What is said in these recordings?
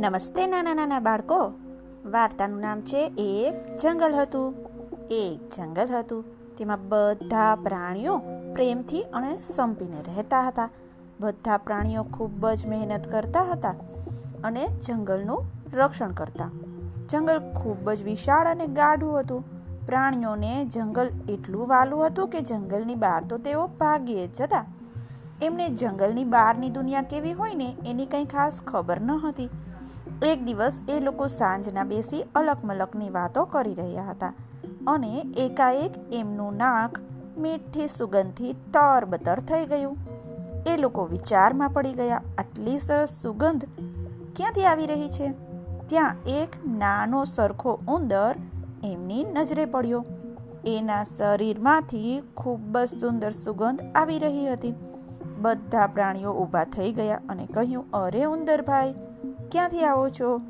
નમસ્તે નાના નાના બાળકો. વાર્તાનું નામ છે એક જંગલ હતું. એક જંગલ હતું. તેમાં બધા પ્રાણીઓ પ્રેમથી અને સંપીને રહેતા હતા. બધા પ્રાણીઓ ખૂબ જ મહેનત કરતા હતા અને જંગલનું રક્ષણ કરતા. જંગલ ખૂબ જ વિશાળ અને ગાઢું હતું. પ્રાણીઓને જંગલ એટલું વાલું હતું કે જંગલની બહાર તો તેઓ ભાગીએ જ હતા. એમને જંગલની બહારની દુનિયા કેવી હોય ને એની કંઈ ખાસ ખબર ન હતી. એક દિવસ એ લોકો સાંજના બેસી અલક મલકની વાતો કરી રહ્યા હતા અને એકાએક એમનું નાક મીઠી સુગંધથી તરબતર થઈ ગયું. એ લોકો વિચારમાં પડી ગયા, આટલી સરસ સુગંધ ક્યાંથી આવી રહી છે? ત્યાં એક નાનો સરખો ઉંદર એમની નજરે પડ્યો. એના શરીરમાંથી ખૂબ જ સુંદર સુગંધ આવી રહી હતી. બધા પ્રાણીઓ ઊભા થઈ ગયા અને કહ્યું, અરે ઉંદરભાઈ ક્યાંથી આવો છો?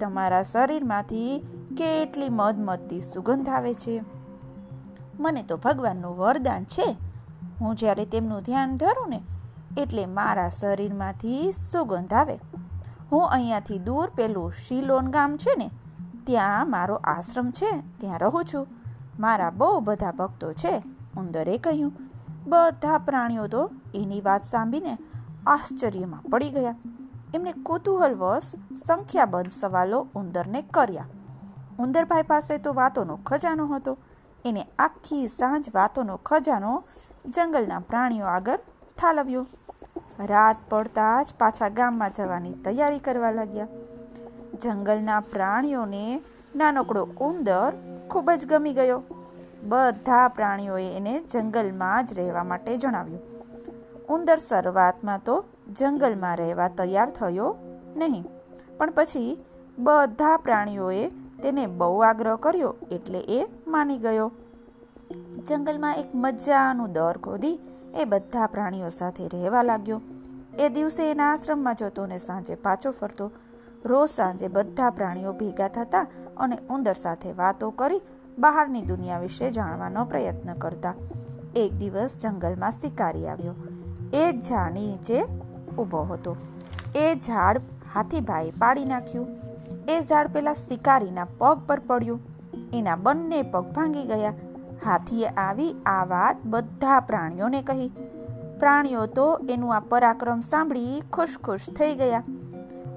તમારા શરીરમાંથી કેટલી મધમતી સુગંધ આવે છે? મને તો ભગવાનનું વરદાન છે. હું જ્યારે તેમનું ધ્યાન ધરું ને, એટલે મારા શરીરમાંથી સુગંધ આવે. હું અહીંયાથી દૂર પેલું શિલોન ગામ છે ને, ત્યાં મારો આશ્રમ છે, ત્યાં રહું છું. મારા બહુ બધા ભક્તો છે, ઉંદરે કહ્યું. બધા પ્રાણીઓ તો એની વાત સાંભળીને આશ્ચર્યમાં પડી ગયા. એમણે કુતૂહલવશ સંખ્યાબંધ સવાલો ઉંદરને કર્યા. ઉંદરભાઈ પાસે તો વાતોનો ખજાનો હતો. એને આખી સાંજ વાતોનો ખજાનો જંગલના પ્રાણીઓ આગળ ઠાલવ્યો. રાત પડતા જ પાછા ગામમાં જવાની તૈયારી કરવા લાગ્યા. જંગલના પ્રાણીઓને નાનકડો ઉંદર ખૂબ જ ગમી ગયો. બધા પ્રાણીઓએ એને જંગલમાં જ રહેવા માટે જણાવ્યું. ઉંદર શરૂઆતમાં તો જંગલમાં રહેવા તૈયાર થયો નહીં. પણ પછી બધા પ્રાણીઓએ તેને બહુ આગ્રહ કર્યો એટલે એ માની ગયો. જંગલમાં એક મજાનું દર ખોદી એ બધા પ્રાણીઓ સાથે રહેવા લાગ્યો. એ દિવસે એના આશ્રમમાં જતો ને સાંજે પાછો ફરતો. રોજ સાંજે બધા પ્રાણીઓ ભેગા થતા અને ઉંદર સાથે વાતો કરી બહારની દુનિયા વિશે જાણવાનો પ્રયત્ન કરતા. એક દિવસ જંગલમાં શિકારી આવ્યો. એ જાણી નીચે ઊભો હતો. એ ઝાડ હાથીભાઈ પાડી નાખ્યું. એ ઝાડ પેલા શિકારીના પગ પર પડ્યું. એના બંને પગ ભાંગી ગયા. હાથીએ આવી આ વાત બધા પ્રાણીઓને કહી. પ્રાણીઓ તો એનું આ પરાક્રમ સાંભળી ખુશ ખુશ થઈ ગયા.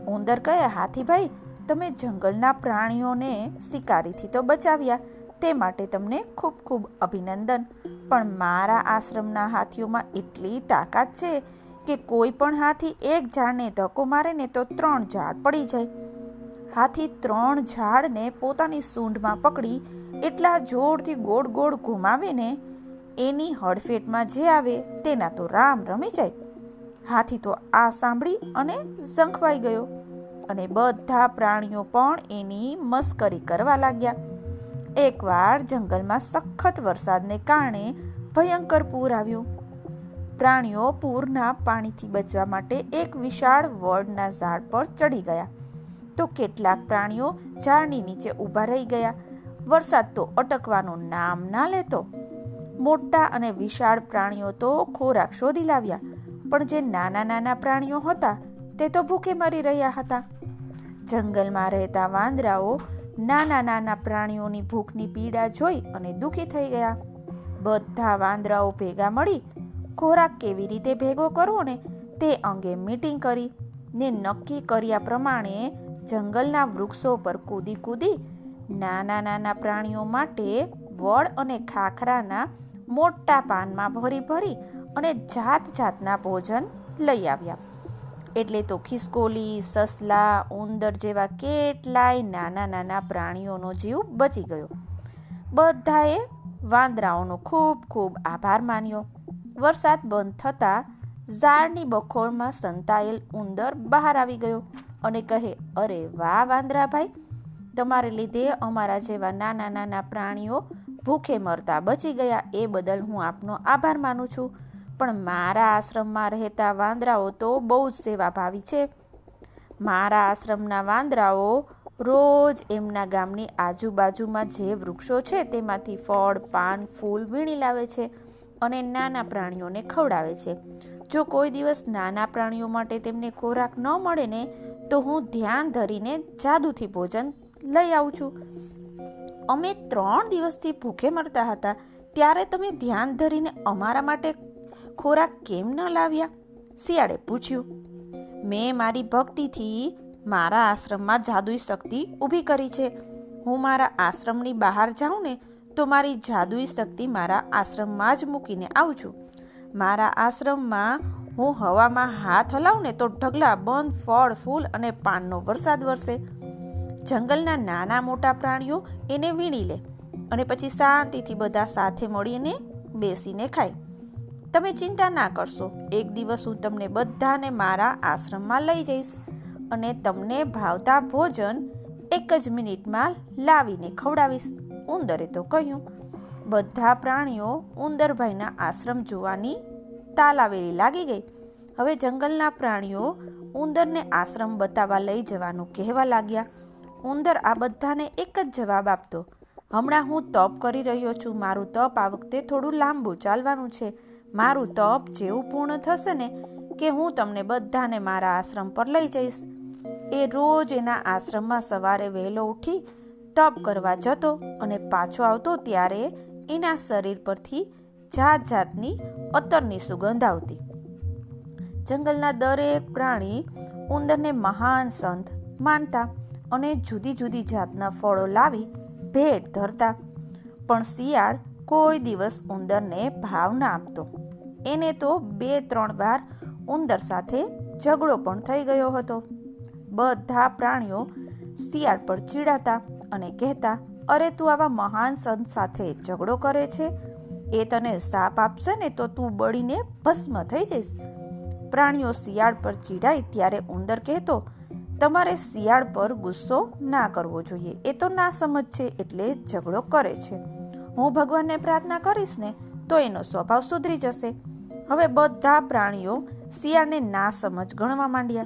ઉંદર કહે, હાથીભાઈ, તમે જંગલના પ્રાણીઓને શિકારીથી તો બચાવ્યા. તે માટે તમને ખૂબ ખૂબ અભિનંદન. પણ મારા આશ્રમના હાથીઓમાં એટલી તાકાત છે કે કોઈ પણ હાથી એક ઝાડને ધક્કો મારે ને તો ત્રણ ઝાડ પડી જાય. હાથી ત્રણ ઝાડને પોતાની સૂંઢમાં પકડી, એટલા જોરથી ગોળ ગોળ ઘુમાવે ને એની હડફેટમાં જે આવે તેના તો રામ રમી જાય. હાથી તો આ સાંભળી અને ઝંખવાઈ ગયો અને બધા પ્રાણીઓ પણ એની મસ્કરી કરવા લાગ્યા. એકવાર જંગલમાં સખત વરસાદને કારણે ભયંકર પૂર આવ્યું. પ્રાણીઓ પૂરના પાણીથી બચવા માટે એક વિશાળ વડના ઝાડ પર ચડી ગયા. તો કેટલાક પ્રાણીઓ ઝાડની નીચે ઊભા રહી ગયા. વરસાદ તો અટકવાનું નામ ના લેતો. મોટા અને વિશાળ પ્રાણીઓ તો ખોરાક શોધી લાવ્યા. પણ જે નાના નાના પ્રાણીઓ હતા, તે તો ભૂખે મરી રહ્યા હતા. જંગલમાં રહેતા વાંદરાઓ નાના નાના પ્રાણીઓની ભૂખની પીડા જોઈ અને દુઃખી થઈ ગયા. બધા વાંદરાઓ ભેગા મળી ખોરાક કેવી રીતે ભેગો કરવો ને તે અંગે મીટિંગ કરી ને નક્કી કર્યા પ્રમાણે જંગલના વૃક્ષો પર કૂદી કૂદી નાના નાના પ્રાણીઓ માટે વડ અને ખાખરાના મોટા પાનમાં ભરી ભરી અને જાત જાતના ભોજન લઈ આવ્યા. એટલે તો ખિસકોલી, સસલા, ઉંદર જેવા કેટલાય નાના નાના પ્રાણીઓનો જીવ બચી ગયો. બધાએ વાંદરાઓનો ખૂબ ખૂબ આભાર માન્યો. વરસાદ બંધ થતાં ઝાડની બખોળમાં સંતાયેલ ઉંદર બહાર આવી ગયો અને કહે, અરે વાહ વાંદરાભાઈ, તમારે લીધે અમારા જેવા નાના નાના પ્રાણીઓ ભૂખે મરતા બચી ગયા, એ બદલ હું આપનો આભાર માનું છું. પણ મારા આશ્રમમાં રહેતા વાંદરાઓ તો બહુ જ સેવાભાવી છે. મારા આશ્રમના વાંદરાઓ રોજ એમના ગામની આજુબાજુમાં જે વૃક્ષો છે તેમાંથી ફળ, પાન, ફૂલ વીણી લાવે છે. અને નાના પ્રાણીઓને ખવડાવે છે. જો કોઈ દિવસ નાના પ્રાણીઓ માટે તેમને ખોરાક ન મળે ને, તો હું ધ્યાન ધરીને જાદુથી ભોજન લઈ આવું છું. અમે ત્રણ દિવસથી ભૂખે મરતા હતા. ત્યારે તમે ધ્યાન ધરીને અમારા માટે ખોરાક કેમ ન લાવ્યા? શિયાળે પૂછ્યું. મેં મારી ભક્તિથી મારા આશ્રમમાં જાદુઈ શક્તિ ઊભી કરી છે. હું મારા આશ્રમની બહાર જાઉં ને તો મારી જાદુઈ શક્તિ મારા આશ્રમમાં જ મૂકીને આવું છું. મારા આશ્રમમાં હું હવામાં હાથ હલાવું ને તો ઢગલા, બંધ, ફળ, ફૂલ અને પાનનો વરસાદ વરસે. જંગલના નાના મોટા પ્રાણીઓ એને વીણી લે અને પછી શાંતિથી બધા સાથે મળીને બેસીને ખાય. તમે ચિંતા ના કરશો, એક દિવસ હું તમને બધાને મારા આશ્રમમાં લઈ જઈશ અને તમને ભાવતા ભોજન એક જ મિનિટમાં લાવીને ખવડાવીશ. ઉંદરે તો કહ્યું બધા પ્રાણીઓ ઉંદરભાઈના આશ્રમ જોવાની તાલાવેલી લાગી ગઈ. હવે જંગલના પ્રાણીઓ ઉંદરને આશ્રમ બતાવવા લઈ જવાનું કહેવા લાગ્યા. ઉંદર આ બધાને એક જ જવાબ આપતો, હમણાં હું તપ કરી રહ્યો છું. મારું તપ આ વખતે થોડું લાંબુ ચાલવાનું છે. મારું તપ જેવું પૂર્ણ થશે ને કે હું તમને બધાને મારા આશ્રમ પર લઈ જઈશ. એ રોજ એના આશ્રમમાં સવારે વહેલો ઉઠી તપ કરવા જતો અને પાછો આવતો ત્યારે એના શરીર પરથી જાત જાતની અત્તરની સુગંધ આવતી. જંગલના દરેક પ્રાણી ઉંદરને મહાન સંત માનતા અને જુદી જુદી જાતના ફળો લાવી ભેટ ધરતા. પણ શિયાળ કોઈ દિવસ ઉંદરને ભાવ ના આપતો. એને તો બે ત્રણ વાર ઉંદર સાથે ઝઘડો પણ થઈ ગયો હતો. બધા પ્રાણીઓ શિયાળ પર ચીડાતા અને કહેતા, અરે, તું આવા મહાન સંત સાથે ઝઘડો કરે છે? એ તને સાપ આપશે ને તો તું બળીને ભસ્મ થઈ જઈશ. પ્રાણીઓ શિયાળ પર ચીડાય ત્યારે ઉંદર કહેતો, તમારે શિયાળ પર ગુસ્સો ના કરવો જોઈએ. એ તો ના સમજ છે એટલે ઝઘડો કરે છે. હું ભગવાનને પ્રાર્થના કરીશ ને તો એનો સ્વભાવ સુધરી જશે. હવે બધા પ્રાણીઓ શિયાળને ના સમજ ગણવા માંડ્યા.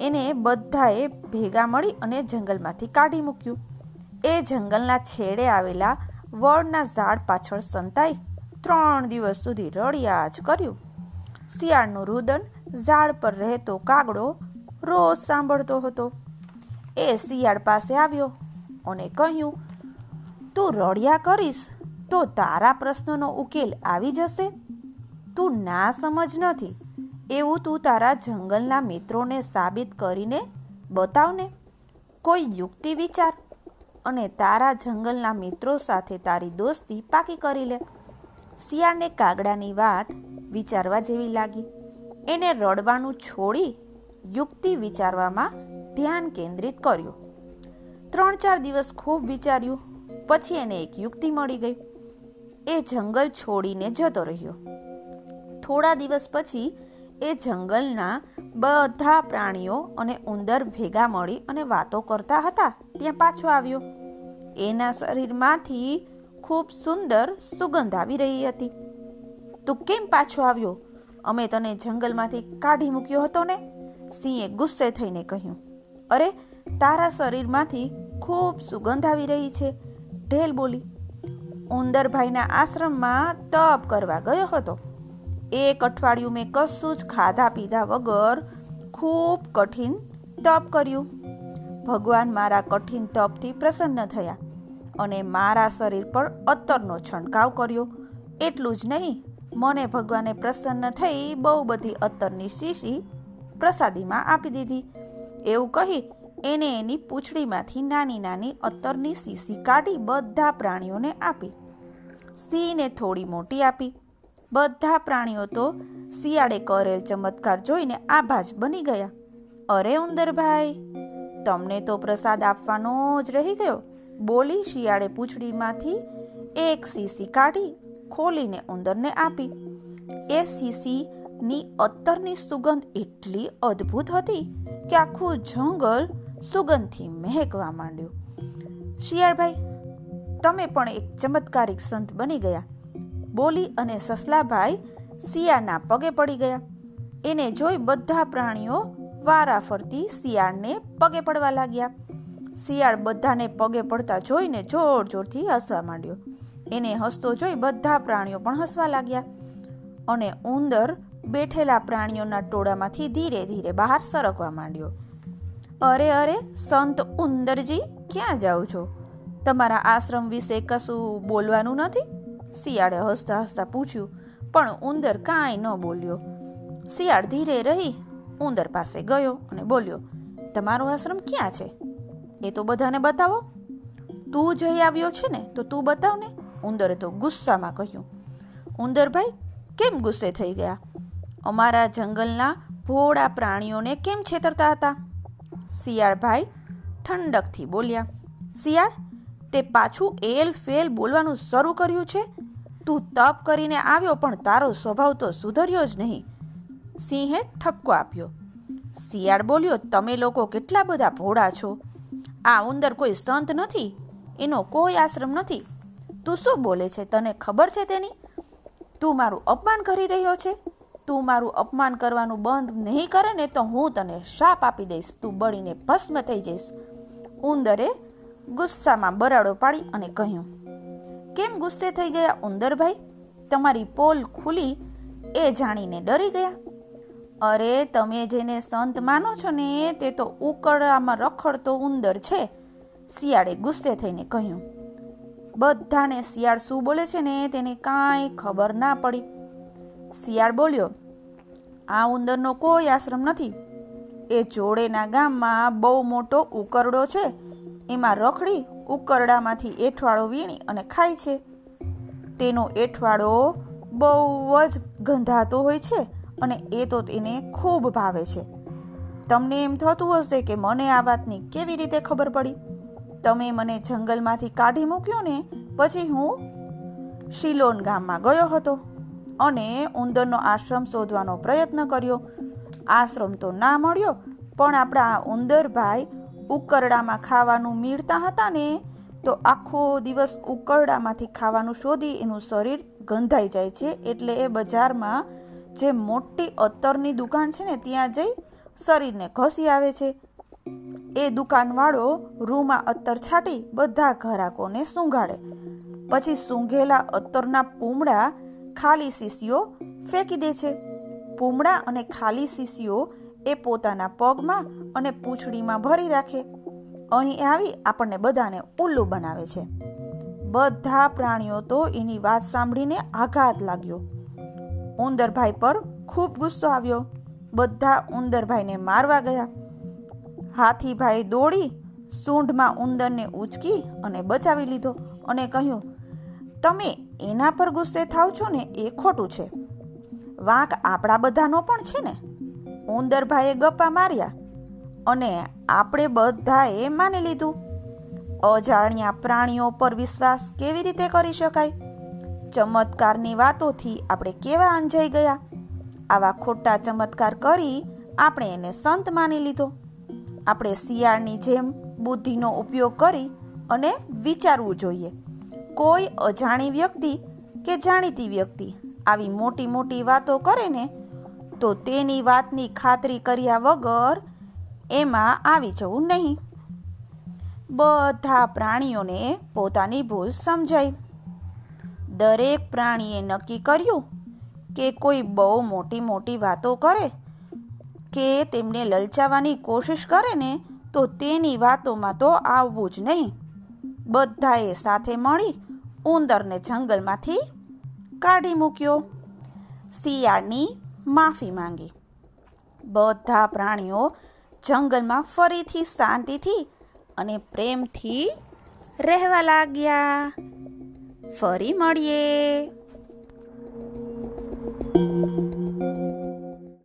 એને બધાએ ભેગા મળી અને જંગલમાંથી કાઢી મૂક્યું. એ જંગલના છેડે આવેલા વડના ઝાડ પાછળ સંતાઈ ત્રણ દિવસ સુધી રડ્યા જ કર્યું. શિયાળનું રુદન ઝાડ પર રહેતો કાગડો રોજ સાંભળતો હતો. એ શિયાળ પાસે આવ્યો અને કહ્યું, તું રડિયા કરીશ તો તારા પ્રશ્નનો ઉકેલ આવી જશે. તું ના સમજ નથી એવું તું તારા જંગલના મિત્રોને સાબિત કરીને બતાવને? કોઈ યુક્તિ વિચાર? અને તારા જંગલના મિત્રો સાથે તારી દોસ્તી પાકી કરી લે. શિયાળને કાગડાની વાત વિચારવા જેવી લાગી. એને રડવાનું છોડી યુક્તિ વિચારવામાં ધ્યાન કેન્દ્રિત કર્યું. ત્રણ ચાર દિવસ ખૂબ વિચાર્યું, પછી એને એક યુક્તિ મળી ગઈ. એ જંગલ છોડીને જતો રહ્યો. થોડા દિવસ પછી એ જંગલના બધા પ્રાણીઓ અને ઉંદર ભેગા મળી અને વાતો કરતા હતા. ત્યાં પાછો આવ્યો. એના શરીરમાંથી ખૂબ સુંદર સુગંધ આવી રહી હતી. તું કેમ પાછો આવ્યો? અમે તને જંગલમાંથી કાઢી મૂક્યો હતો ને? સિંહે ગુસ્સે થઈને કહ્યું. અરે, તારા શરીરમાંથી ખૂબ સુગંધ આવી રહી છે. ઢેલ બોલી. ઉંદરભાઈના આશ્રમમાં તપ કરવા ગયો હતો. એક અઠવાડિયું મેં કશું જ ખાધા પીધા વગર ખૂબ કઠિન તપ કર્યું. ભગવાન મારા કઠિન તપથી પ્રસન્ન થયા અને મારા શરીર પર અત્તરનો છંટકાવ કર્યો. એટલું જ નહીં, મને ભગવાને પ્રસન્ન થઈ બહુ બધી અત્તરની શીશી પ્રસાદીમાં આપી દીધી. એવું કહી એને એની પૂંછડીમાંથી નાની નાની અત્તરની શીશી કાઢી બધા પ્રાણીઓને આપી. સિંહને થોડી મોટી આપી. બધા પ્રાણીઓ તો શિયાળે કરેલ ચમત્કાર જોઈને આભાજ બની ગયા. અરે ઉંદરભાઈ, તમને તો પ્રસાદ આપવાનો જ રહી ગયો. બોલી શિયાળે પૂંછડીમાંથી એક સીસી કાઢી ખોલીને ઉંદરને આપી. એ સીસીની અત્તરની સુગંધ એટલી અદ્ભુત હતી કે આખું જંગલ સુગંધથી મહેકવા માંડ્યું. શિયાળભાઈ, તમે પણ એક ચમત્કારિક સંત બની ગયા. બોલી અને સસલાભાઈ શિયાળના પગે પડી ગયા. એને જોઈ બધા પ્રાણીઓ વારા ફરતી શિયાળને પગે પડવા લાગ્યા. શિયાળ બધાને પગે પડતા જોઈને જોર જોરથી હસવા માંડ્યો. એને હસતો જોઈ બધા પ્રાણીઓ પણ હસવા લાગ્યા. અને ઉંદર બેઠેલા પ્રાણીઓના ટોળામાંથી ધીરે ધીરે બહાર સરકવા માંડ્યો. અરે અરે, સંત ઉંદરજી, ક્યાં જાઓ છો? તમારા આશ્રમ વિશે કશું બોલવાનું નથી? શિયાળે હસતા હસતા પૂછ્યું, પણ ઉંદર કાંઈ ન બોલ્યો. શિયાળ ધીરે રહી, ઉંદર પાસે ગયો અને બોલ્યો, તમારો આશ્રમ ક્યાં છે? એ તો બધાને બતાવો. તું જઈ આવ્યો છે ને, તો તું બતાવ ને. ઉંદરે તો ગુસ્સામાં કહ્યું, ઉંદરભાઈ, કેમ ગુસ્સે થઈ ગયા? અમારા જંગલના ભોળા પ્રાણીઓને કેમ છેતરતા હતા? શિયાળભાઈ ઠંડકથી બોલ્યા, શિયાળ તે પાછું એલ ફેલ બોલવાનું શરૂ કર્યું છે? તું તપ કરીને આવ્યો, પણ તારો સ્વભાવ તો સુધર્યો જ નહીં. સિંહે ઠપકો આપ્યો. શિયાળ બોલ્યો, તમે લોકો કેટલા બધા ભોળા છો? આ ઉંદર કોઈ સંત નથી? એનો કોઈ આશ્રમ નથી? તું શું બોલે છે? તને ખબર છે તેની? તું મારું અપમાન કરી રહ્યો છે? તું મારું અપમાન કરવાનું બંધ નહીં કરે ને તો હું તને શાપ આપી દઈશ. તું બળીને ભસ્મ થઈ જઈશ. ઉંદરે ગુસ્સામાં બરાડો પાડી અને કહ્યું, કેમ ગુસ્સે થઈ ગયા, ઉંદરભાઈ? તમારી પોલ ખુલી એ જાણીને ડરી ગયા. અરે, તમે જેને સંત માનો છો ને, તે તો ઉકળામાં રખડતો ઉંદર છે, શિયાળે ગુસ્સે થઈને કહ્યું. બધાને શિયાળ શું બોલે છે ને, તેને કાંઈ ખબર ના પડી. શિયાળ બોલ્યો, આ ઉંદરનો કોઈ આશ્રમ નથી. એ જોડેના ગામમાં બહુ મોટો ઉકરડો છે. એમાં રખડી ઉકરડામાંથી એઠવાળો વીણી અને ખાય છે. તેનો એઠવાળો બહુ જ ગંધાતો હોય છે અને એ તો તેને ખૂબ ભાવે છે. તમને એમ થતું હશે કે મને આ વાતની કેવી રીતે ખબર પડી? તમે મને જંગલમાંથી કાઢી મૂક્યો ને પછી હું શિલોન ગામમાં ગયો હતો અને ઉંદરનો આશ્રમ શોધવાનો પ્રયત્ન કર્યો. આશ્રમ તો ના મળ્યો, પણ આપણા ઉંદરભાઈ ઉકરડામાં ખાવાનું મીળતા હતા ને, તો આખો દિવસ ઉકરડામાંથી ખાવાનું શોધી એનું શરીર ગંધાઈ જાય છે. એટલે એ બજારમાં જે મોટી અત્તરની દુકાન છે ને, ત્યાં જઈ શરીરને ઘસી આવે છે. એ દુકાનવાળો રૂમાં અત્તર છાંટી બધા ઘરાકોને સૂંઘાડે. પછી સૂંઘેલા અત્તરના પૂમડા ખાલી શીશીઓ ફેંકી દે છે. પૂમડા અને ખાલી શીશીઓ એ પોતાના પગમાં અને પૂંછડીમાં ભરી રાખે. અહીં આવી આપણને બધાને ઉલ્લુ બનાવે છે. બધા પ્રાણીઓ તો એની વાત સાંભળીને આઘાત લાગ્યો. ઉંદરભાઈ પર ખૂબ ગુસ્સો આવ્યો. બધા ઉંદરભાઈને મારવા ગયા. હાથીભાઈ દોડી સૂંઢમાં ઉંદરને ઉચકી અને બચાવી લીધો અને કહ્યું, તમે એના પર ગુસ્સે થાવ છો ને? એ ખોટું છે. વાંક આપણા બધાનો પણ છે ને? ઉંદરભાઈએ ગપ્પા માર્યા અને આપણે બધાએ માની લીધું. અજાણ્યા પ્રાણીઓ પર વિશ્વાસ કેવી રીતે કરી શકાય? ચમત્કારની વાતોથી આપણે કેવા અંજાઈ ગયા? આવા ખોટા ચમત્કાર કરી આપણે એને સંત માની લીધો. આપણે શિયાળની જેમ બુદ્ધિનો ઉપયોગ કરી અને વિચારવું જોઈએ. કોઈ અજાણી વ્યક્તિ કે જાણીતી વ્યક્તિ આવી મોટી મોટી વાતો કરે ને તો તેની વાતની ખાતરી કર્યા વગર એમાં આવી જવું નહીં. બધા પ્રાણીઓને પોતાની ભૂલ સમજાઈ. દરેક પ્રાણીએ નક્કી કર્યું કે કોઈ બહુ મોટી મોટી વાતો કરે કે તેમને લલચાવવાની કોશિશ કરે ને તો તેની વાતોમાં તો આવવું જ નહીં. બધાએ સાથે મળી ઉંદરને જંગલમાંથી કાઢી મૂક્યો. શિયાળની માફી માંગી. બધા પ્રાણીઓ જંગલમાં ફરીથી શાંતિથી અને પ્રેમથી રહેવા લાગ્યા. ફરી મળીએ.